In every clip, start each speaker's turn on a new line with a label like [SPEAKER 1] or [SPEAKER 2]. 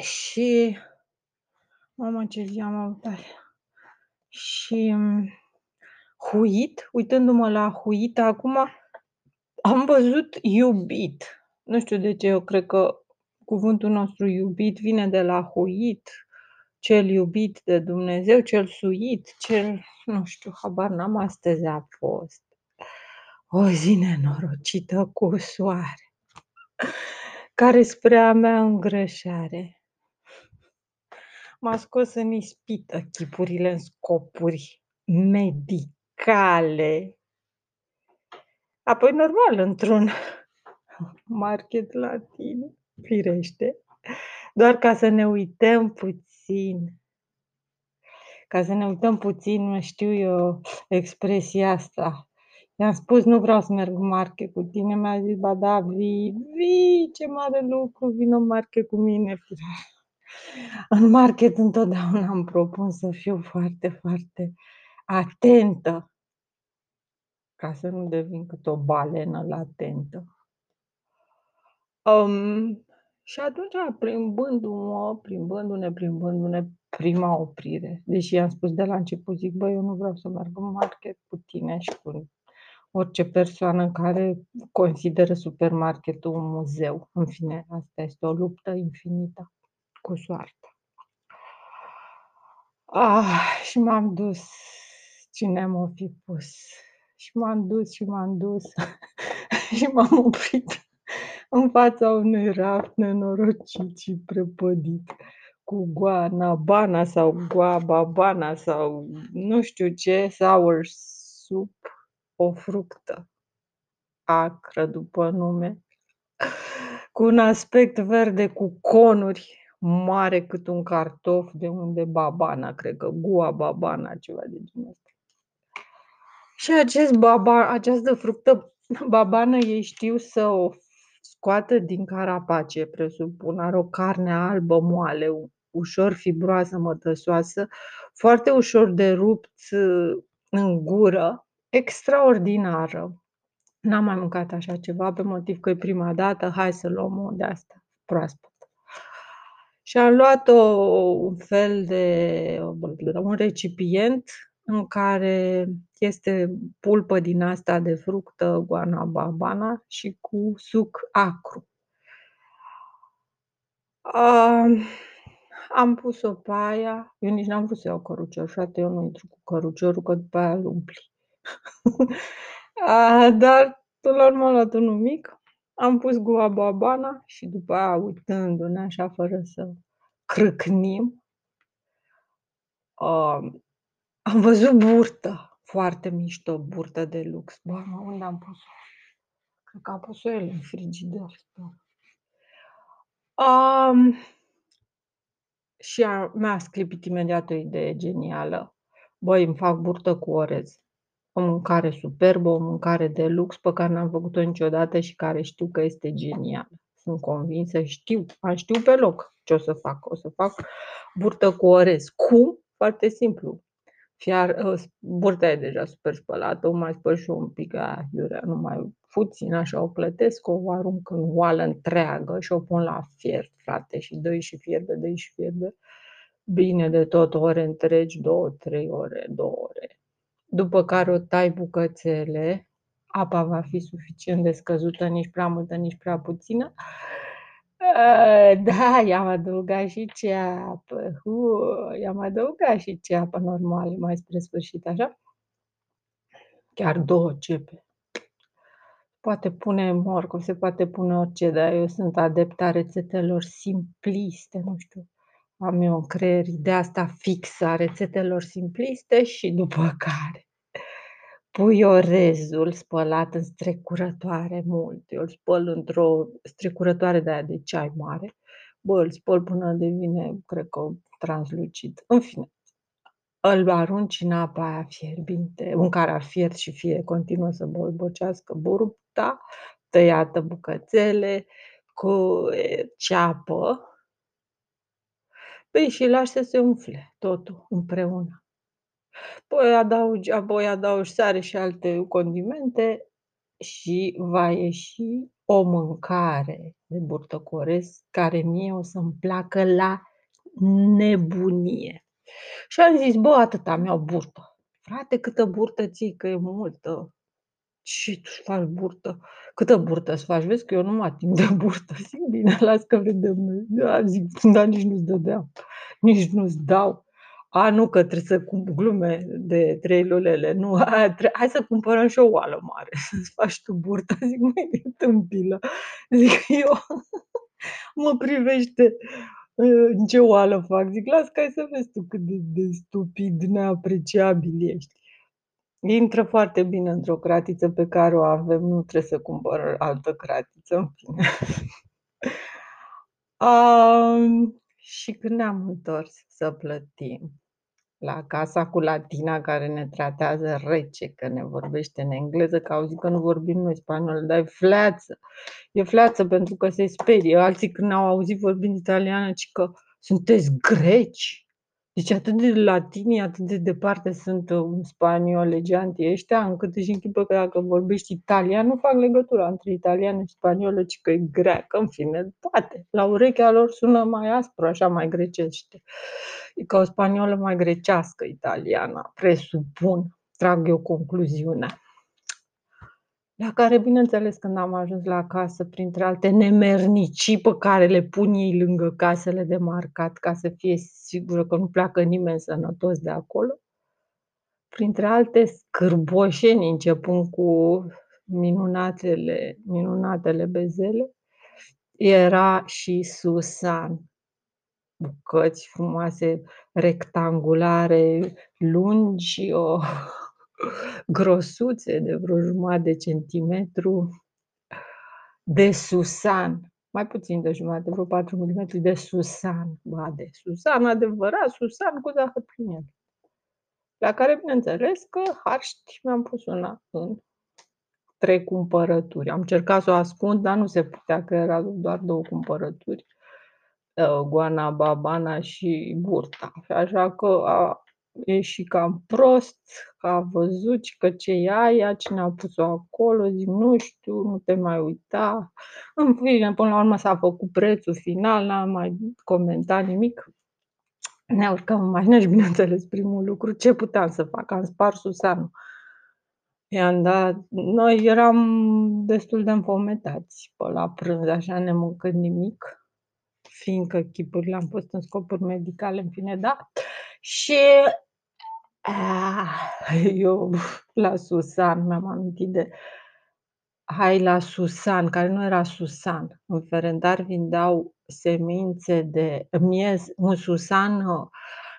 [SPEAKER 1] Și mamă ce zi am avut azi. Și, mm, huit, uitându-mă la huit acum, am văzut iubit. Nu știu de ce, eu cred că cuvântul nostru iubit vine de la huit, cel iubit de Dumnezeu, cel suit, cel nu știu, habar n-am, astăzi a fost o zi nenorocită cu soare, care spre a mea îngrășare m-a scos în ispită chipurile în scopuri medicale. Apoi, normal, într-un market latin, firește, doar ca să ne uităm puțin. Ca să ne uităm puțin, nu știu eu expresia asta. I-am spus: "Nu vreau să merg în market cu tine", mi-a zis: "Ba da, vii". Vii, ce mare lucru, vino în market cu mine. În market întotdeauna îmi propun să fiu foarte, foarte atentă ca să nu devin cât o balenă latentă. Um, și atunci, plimbându-mă, plimbându-ne, plimbându-ne, prima oprire, deși i-am spus de la început, zic: "Băi, eu nu vreau să merg în market cu tine și cu orice persoană care consideră supermarketul un muzeu". În fine, asta este o luptă infinită cu soarta. Ah, și m-am dus, cine m-o fi pus. Și m-am dus și m-am dus și m-am oprit în fața unui raft nenorocit și prăpădit cu guanabana sau guababana sau nu știu ce, sour soup, o fructă acră după nume, cu un aspect verde cu conuri, mare cât un cartof, de unde babana, cred că guababana, ceva de genul ăsta. Și acest baba această fructă babană ei știu să o scoată din carapace, presupun, are o carne albă moale, ușor fibroasă, mătăsoasă, foarte ușor de rupt în gură, extraordinară. N-am mai mâncat așa ceva pe motiv că e prima dată, hai să luăm o de-asta proaspătă. Și am luat o un fel de un recipient în care este pulpă din asta de fructă, guanababana și cu suc acru. Um, am pus-o pe aia, eu nici n-am vrut să iau cărucior, frate, eu nu intru cu căruciorul că după aia îl umpli. A, dar până la urmă am luat unul mic, am pus guababana și după aia uitându-ne așa fără să crâcnim um, am văzut burtă, foarte mișto, burtă de lux. Doamne, unde am pus-o? Cred că am pus-o el în frigider, sper. Um, și a mi-a sclipit imediat o idee genială. Băi, îmi fac burtă cu orez. O mâncare superbă, o mâncare de lux pe care n-am făcut-o niciodată și care știu că este genială. Sunt convinsă, știu, am știu pe loc ce o să fac. O să fac burtă cu orez. Cum? Foarte simplu. Fiar burta e deja super spălată, o mai spăl și eu un pic aia iurea, numai puțin, așa o clătesc, o arunc în oală întreagă și o pun la fiert, frate, și dă-i și fierbe, dă-i și fierbe bine de tot ore întregi, 2-3 ore, 2 ore. După care o tai bucățele, apa va fi suficient de scăzută, nici prea multă, nici prea puțină. Da, i-am adăugat și ceapă, uh, i-am adăugat și ceapă normal mai spre sfârșit, așa. Chiar 2 cepe. Poate pune morcov, se poate pune orice, dar eu sunt adeptă rețetelor simpliste, nu știu, am eu în creier ideea asta fixă a rețetelor simpliste și după care pui orezul spălat în strecurătoare mult, eu îl spăl într-o strecurătoare de aia de ceai mare, bă, îl spăl până devine, cred că, translucid. În fine, îl arunci în apa aia fierbinte, în care a fiert și fie continuă să bolbocească burta, tăiată bucățele, cu ceapă, păi și lași să se umfle totul împreună. Apoi adaugi apoi adaugi sare și alte condimente și va ieși o mâncare de burtă corez care mie o să-mi placă la nebunie. Și am zis: "Bă, atâta mi-au burtă." "Frate, câtă burtă ții, că e multă." "Ce tu îți faci burtă?" "Câtă burtă îți faci? Vezi că eu nu mă ating de burtă." Zic: "Bine, las că vedem noi." Da, zic, dar nici nu-ți dădeam, nici nu-ți dau. A, nu, că trebuie să cum glume de 3 lulele, nu, aia tre hai să cumpărăm și o oală mare să-ți faci tu burtă. Zic: "Măi, tâmpilă." Zic eu mă privește, în ce oală fac. Zic: "Las că hai să vezi tu cât de de stupid neapreciabil ești." Intră foarte bine într-o cratiță pe care o avem, nu trebuie să cumpăr altă cratiță, în fine. Am, și când ne-am întors să plătim la casa cu latina care ne tratează rece, că ne vorbește în engleză, că au auzit că nu vorbim noi spaniolă, dar e fleață. E fleață pentru că se sperie. Alții când ne-au auzit vorbind italiană, ci că sunteți greci. Deci atât de latini, atât de departe sunt spaniolegeantii ăștia, încât își închipă că dacă vorbești italian, nu fac legătura între italiană și spaniolă, ci că e greacă, în fine, poate. La urechea lor sună mai aspru, așa, mai grecește. E ca o spaniolă mai grecească italiana, presupun, trag eu concluziunea. La care, bineînțeles, când am ajuns la casă, printre alte nemernicii pe care le pun ei lângă casele de marcat ca să fie sigură că nu pleacă nimeni sănătos de acolo, printre alte scârboșenii, începând cu minunatele minunatele bezele, era și Susan. Bucăți frumoase, rectangulare, lungi, oh, grosuțe de vreo jumătate de centimetru, de Susan, mai puțin de jumătate, vreo 4 milimetri de Susan, ba de Susan adevărat, Susan cu zahăr prin el. La care bineînțeles că harști mi-am pus una în 3 cumpărături. Am încercat să o ascund, dar nu se putea, că erau doar 2 cumpărături, goana, babana și burta. Așa că a ieșit cam prost, că a văzut că ce e aia, cine a pus-o acolo, zic: "Nu știu, nu te mai uita." În fine, până la urmă s-a făcut prețul final, n-am mai comentat nimic. Ne urcăm în mașină și bineînțeles primul lucru, ce puteam să fac? Am spart Susanul. I-am dat noi eram destul de înfometați pe la prânz, așa, nemâncând nimic, fiindcă chipurile am pus în scopuri medicale, în fine, da. Și eu la Susan mi-am amintit de hai la Susan, care nu era Susan. În Ferendar vindeau semințe de miez, un Susan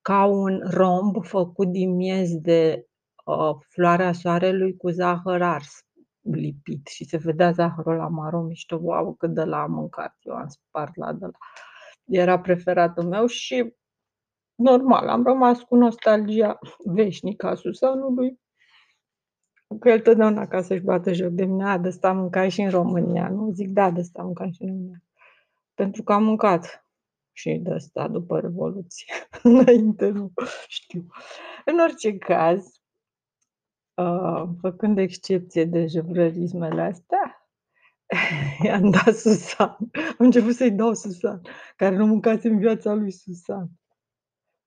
[SPEAKER 1] ca un romb făcut din miez de, uh, floarea soarelui cu zahăr ars lipit și se vedea zahărul ăla maro mișto. Wow, cât de ăla am mâncat eu, am spart la de ăla. Era preferatul meu și normal, am rămas cu nostalgia veșnică a Susanului. Că el totdeauna ca să-și bată joc de mine, a, de ăsta mâncai și în România, nu? Zic: "Da, de ăsta mâncam și în România." Pentru că am mâncat și de ăsta după Revoluție. Înainte nu știu. În orice caz, uh, făcând excepție de jevrărismele astea, i-am dat Susan. Am început să-i dau Susan, care nu mâncase în viața lui Susan.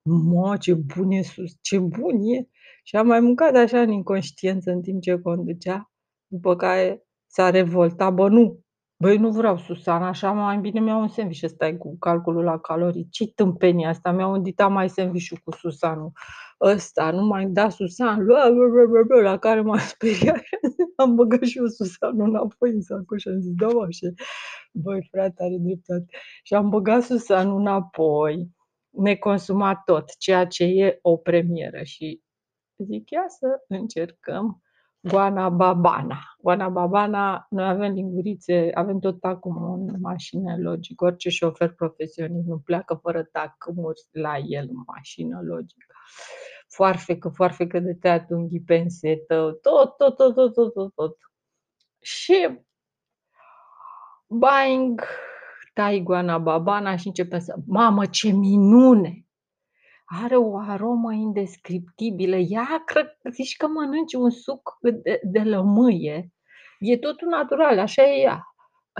[SPEAKER 1] Mă, ce bun e sus ce bun e! Și am mai mâncat așa în inconștiență în timp ce conducea, după care s-a revoltat: "Bă, nu, băi, nu vreau Susan, așa mai bine mi iau un sandwich și stai cu calculul la calorii." Ce-i tâmpenia asta? Mi-au înditat mai sandwich-ul cu Susanul ăsta, nu mai da Susan, la care m-am speriat și am băgat și eu Susanul înapoi în sacoș și am zis: "Da, mă, așa." Băi, frate, are dreptate. Și am băgat Susanul înapoi, neconsumat tot, ceea ce e o premieră și zic: "Ia să încercăm goana babana." Goana babana, noi avem lingurițe, avem tot tacâmul în mașină, logic, orice șofer profesionist nu pleacă fără tacâmuri la el în mașină, logic. Foarfecă, foarfecă de tăiat unghii, pensetă, tot, tot, tot, tot, tot, tot, tot. Și baing, tai goana babana și începem să mamă, ce minune! Are o aromă indescriptibilă. Ia cred zici că mănânci un suc de de lămâie, e totul natural, așa e ea.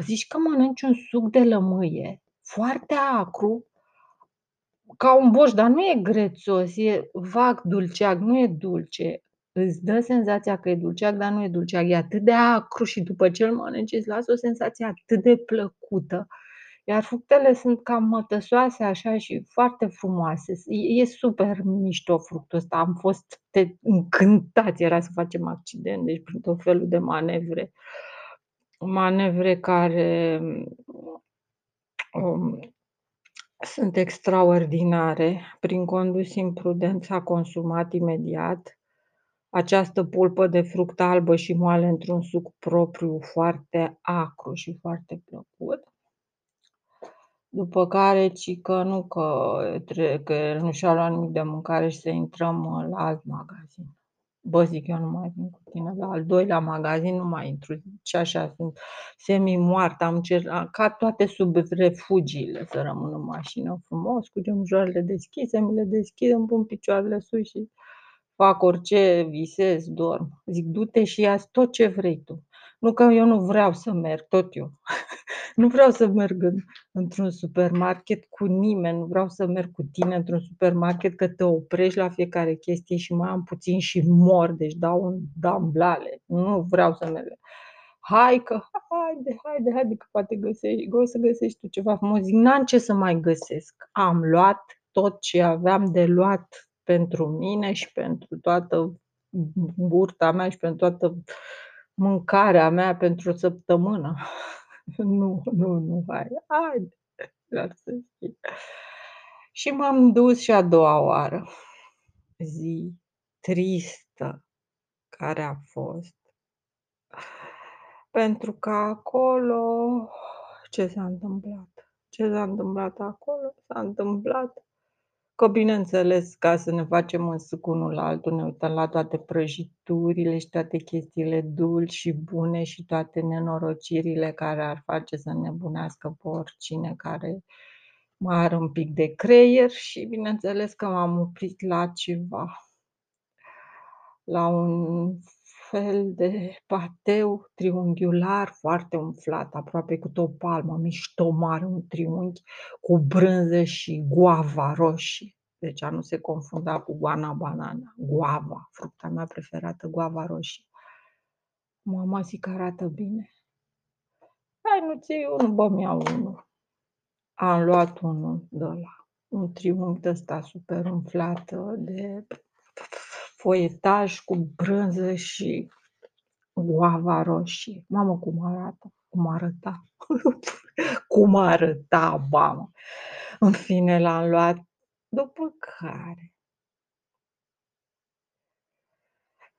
[SPEAKER 1] Zici că mănânci un suc de lămâie foarte acru ca un borș, dar nu e grețos, e vag dulceag, nu e dulce. Îți dă senzația că e dulceag, dar nu e dulceag. E atât de acru și după ce îl mănânci îți lasă o senzație atât de plăcută. Iar fructele sunt cam mătăsoase așa și foarte frumoase. E, e super mișto fructul ăsta. Am fost încântați, era să facem accident, deci prin tot felul de manevre. Manevre care um, sunt extraordinare. Prin condus imprudent s-a consumat imediat această pulpă de fruct albă și moale într-un suc propriu foarte acru și foarte plăcut. După care, ci că nu că, că el nu și-a luat nimic de mâncare și să intrăm la alt magazin. Bă, zic, eu nu mai vin cu tine la al doilea magazin, nu mai intru. Și așa sunt semi-moartă, am încercat toate sub refugiile să rămân în mașină frumos, cu gemujoarele deschise, mi le deschid, îmi pun picioarele sus și fac orice, visez, dorm. Zic, du-te și ia tot ce vrei tu. Nu că eu nu vreau să merg, tot eu. nu vreau să merg în, într-un supermarket cu nimeni, nu vreau să merg cu tine într-un supermarket că te oprești la fiecare chestie și mai am puțin și mor, deci dau un damblale. Nu vreau să merg. Hai că, haide, haide, haide că poate găsești, o să găsești tu ceva frumos. Zic, n-am ce să mai găsesc. Am luat tot ce aveam de luat pentru mine și pentru toată burta mea și pentru toată mâncarea mea pentru o săptămână. nu, nu, nu, hai, hai, lasă Și m-am dus și a doua oară. Zi tristă care a fost. Pentru că acolo ce s-a întâmplat? Ce s-a întâmplat acolo? S-a întâmplat Că bineînțeles, ca să ne facem un suc unul la altul, ne uităm la toate prăjiturile și toate chestiile dulci și bune și toate nenorocirile care ar face să nebunească pe oricine care mai are un pic de creier și bineînțeles că m-am oprit la ceva, la un fel de pateu triunghiular foarte umflat, aproape cât o palmă, mișto mare, un triunghi cu brânză și guava roșie. Deci a nu se confunda cu guana banana, guava, fructa mea preferată, guava roșie. Mama zic că arată bine. Hai, nu ți unul, bă, mi-au unul. Am luat unul de la un triunghi de ăsta super umflat de foietaj cu brânză și guava roșie. Mamă, cum arată, cum arăta, cum arăta, mamă. În fine, l-am luat, după care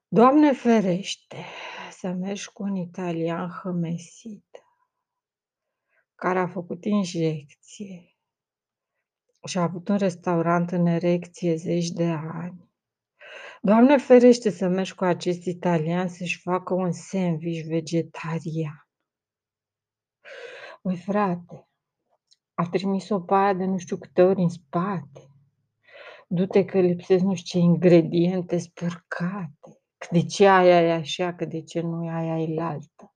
[SPEAKER 1] Doamne ferește să mergi cu un italian hămesit care a făcut injecție și a avut un restaurant în erecție zeci de ani Doamne ferește să mergi cu acest italian să-și facă un sandwich vegetarian. Ui, frate, a trimis-o pe aia de nu știu câte ori în spate. Du-te că lipsesc nu știu ce ingrediente spărcate. Că de ce aia e așa, că de ce nu e aia e altă.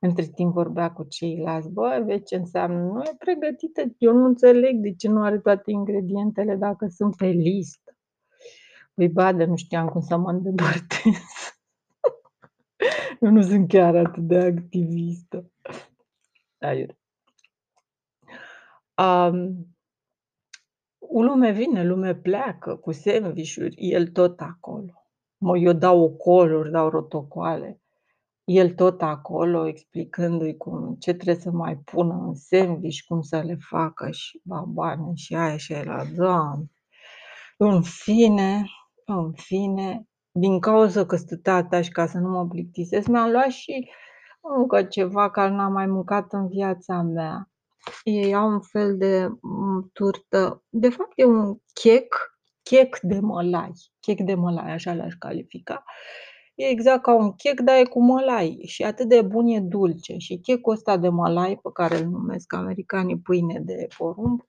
[SPEAKER 1] Între timp vorbea cu ceilalți, bă, vezi ce înseamnă, nu e pregătită, eu nu înțeleg de ce nu are toate ingredientele dacă sunt pe listă. Păi ba, de nu știam cum să mă îndepărtez. Eu nu sunt chiar atât de activistă. Aiurea. Um, lume vine, lume pleacă cu sandvișuri, el tot acolo. Mă, eu dau ocoluri, dau rotocoale. El tot acolo, explicându-i cum, ce trebuie să mai pună în sandwich, cum să le facă și babane și aia și aia la doamne. În fine, în fine, din cauza că stătea și ca să nu mă plictisesc, mi-am luat și încă ceva care n-am mai mâncat în viața mea. Ei au un fel de mm, turtă, de fapt e un chec, chec de mălai, chec de mălai, așa l-aș califica. E exact ca un chec, dar e cu mălai și atât de bun e dulce. Și checul ăsta de mălai, pe care îl numesc americanii pâine de porumb,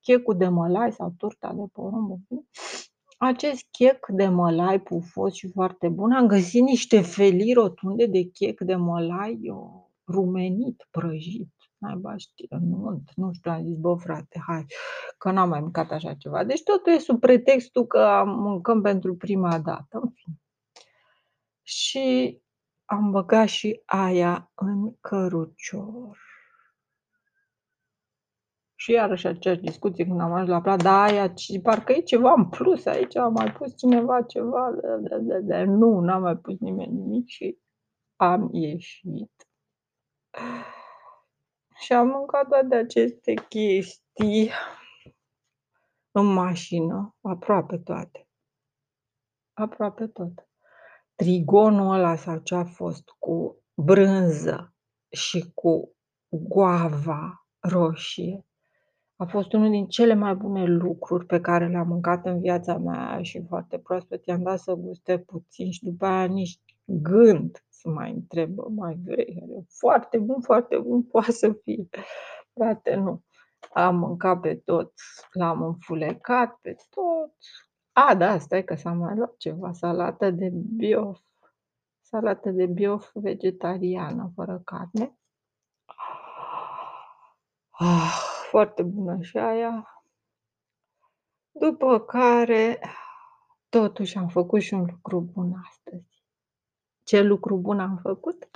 [SPEAKER 1] checul de mălai sau turta de porumb, acest chec de mălai pufos și foarte bun. Am găsit niște felii rotunde de chec de mălai rumenit, prăjit. naiba știe, nunt, nu știu, am zis, bă, frate, hai, că n-am mai mâncat așa ceva. Deci totul e sub pretextul că mâncăm pentru prima dată, în fine. Și am băgat și aia în cărucior. Și iarăși aceeași discuție când am ajuns la plat, da, aia, parcă e ceva în plus aici, a mai pus cineva ceva, de, de, de, de. nu, n-a mai pus nimeni nimic și am ieșit. Și am mâncat toate aceste chestii în mașină, aproape toate. Aproape tot. Trigonul ăla sau ce a fost cu brânză și cu guava roșie a fost unul din cele mai bune lucruri pe care le-am mâncat în viața mea și foarte proaspăt. I-am dat să guste puțin și după aia nici gând să mai întrebă, mai vrei? Foarte bun, foarte bun poate să fie. Frate, nu. Am mâncat pe tot, l-am înfulecat pe tot. A, da, stai că s-a mai luat ceva, salată de biof. Salată de biof vegetariană, fără carne. Ah, foarte bună și aia. După care, totuși am făcut și un lucru bun astăzi. Ce lucru bun am făcut?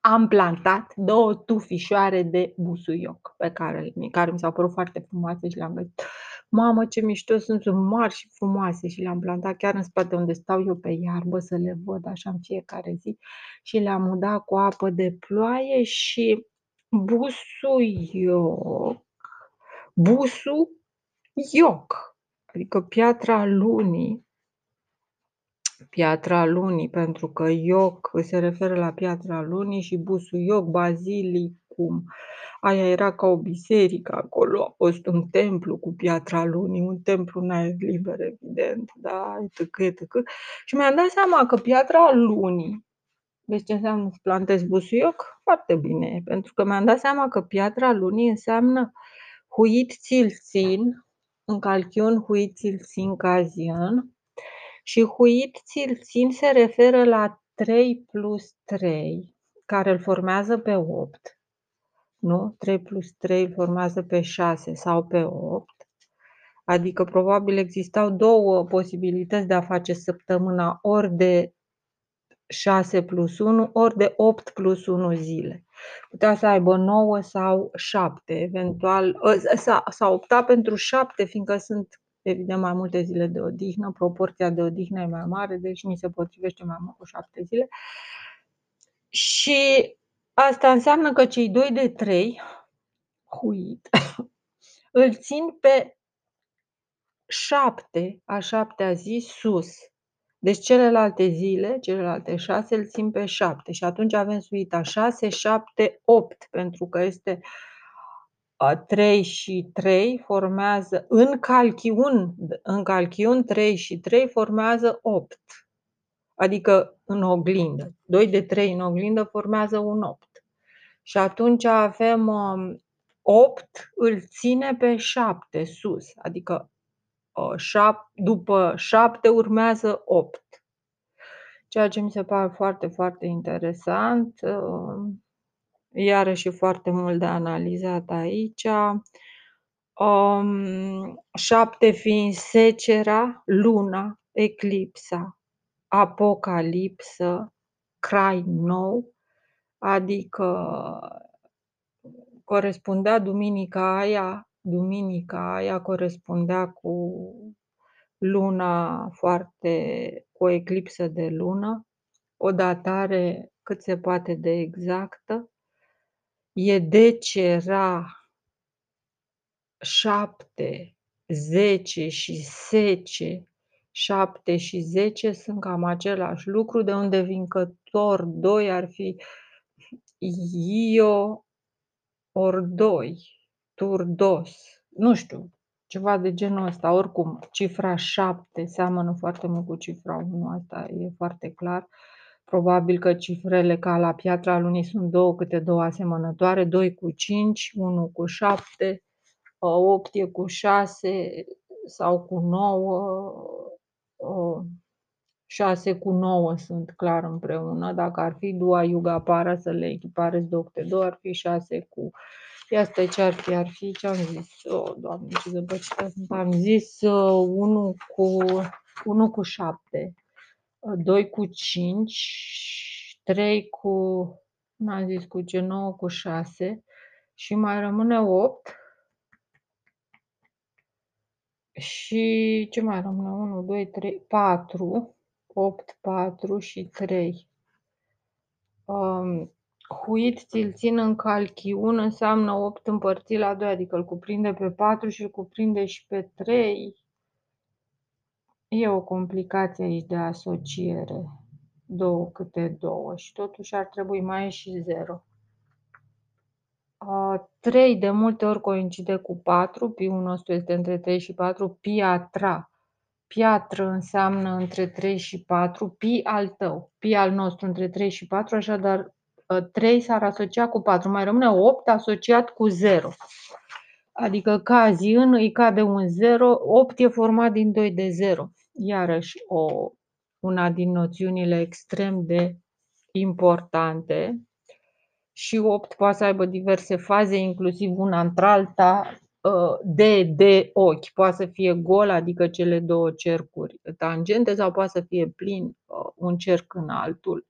[SPEAKER 1] Am plantat două tufișoare de busuioc pe care, care mi s-au părut foarte frumoase și le-am găsit. Mamă, ce mișto sunt, sunt mari și frumoase și le-am plantat chiar în spate unde stau eu pe iarbă să le văd așa în fiecare zi și le-am udat cu apă de ploaie și busuioc Busul ioc, adică piatra lunii, piatra lunii, pentru că ioc se referă la piatra lunii și busul ioc, bazilicum. Aia era ca o biserică acolo, a fost un templu cu piatra lunii, un templu în aer liber, evident, da, etc., etc. Și mi-am dat seama că piatra lunii, vezi ce înseamnă să plantezi busuioc? Foarte bine, pentru că mi-am dat seama că piatra lunii înseamnă huit țin, în calchion huit țin cazian și huit țin se referă la 3 plus 3, care îl formează pe 8, nu? 3 plus 3 îl formează pe 6 sau pe 8, adică probabil existau două posibilități de a face săptămâna ori de 6 plus 1 ori de 8 plus 1 zile. Putea să aibă 9 sau 7, eventual, ă, s-a optat pentru 7, fiindcă sunt evident mai multe zile de odihnă, proporția de odihnă e mai mare, deci mi se potrivește mai mult cu 7 zile. Și asta înseamnă că cei 2 de 3, huit, îl țin pe 7, a șaptea zi sus. Deci celelalte zile, celelalte șase, îl țin pe șapte și atunci avem suita 6, 7, 8, pentru că este 3 și 3 formează, în calchiun, în calchiun 3 și 3 formează 8, adică în oglindă. 2 de 3 în oglindă formează un 8. Și atunci avem 8, um, îl ține pe 7 sus, adică după șapte urmează opt. Ceea ce mi se pare foarte, foarte interesant. Um, iarăși foarte mult de analizat aici. Um, șapte fiind secera, luna, eclipsa, apocalipsă, crai nou, adică corespundea duminica aia duminica aia corespundea cu luna foarte, cu o eclipsă de lună, o datare cât se poate de exactă. E deci era 7, 10 și 10, 7 și 10 sunt cam același lucru, de unde vin că tor 2 ar fi Io ori 2 turdos, nu știu, ceva de genul ăsta. Oricum, cifra 7 seamănă foarte mult cu cifra 1, asta e foarte clar. Probabil că cifrele ca la piatra lunii sunt două câte două asemănătoare, 2 cu 5, 1 cu 7, 8 e cu 6 sau cu 9, 6 cu 9 sunt clar împreună. Dacă ar fi dua yuga para să le echiparez de octe 2, ar fi 6 cu Ia stai ce ar fi, ar fi ce am zis. O, oh, doamne, ce zăpăcită sunt. Am zis uh, 1 cu 1 cu 7, 2 uh, cu 5, 3 cu, n-am zis cu ce, 9 cu 6 și mai rămâne 8. Și ce mai rămâne? 1, 2, 3, 4, 8, 4 și 3. Um, Huit ți-l țin în calchiun înseamnă 8 împărțit la 2, adică îl cuprinde pe 4 și îl cuprinde și pe 3. E o complicație aici de asociere. Două câte două și totuși ar trebui mai și 0. 3 de multe ori coincide cu 4, pi-ul nostru este între 3 și 4, piatra. Piatră înseamnă între 3 și 4, pi al tău, pi al nostru între 3 și 4, așadar 3 s-ar asocia cu 4, mai rămâne 8 asociat cu 0. Adică cazi în, îi cade un 0, 8 e format din 2 de 0. Iarăși o, una din noțiunile extrem de importante și 8 poate să aibă diverse faze, inclusiv una într-alta, ă, de, de ochi. Poate să fie gol, adică cele două cercuri tangente, sau poate să fie plin ă, un cerc în altul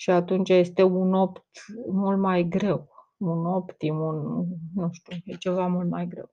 [SPEAKER 1] și atunci este un opt mult mai greu. Un optim, un, nu știu, e ceva mult mai greu.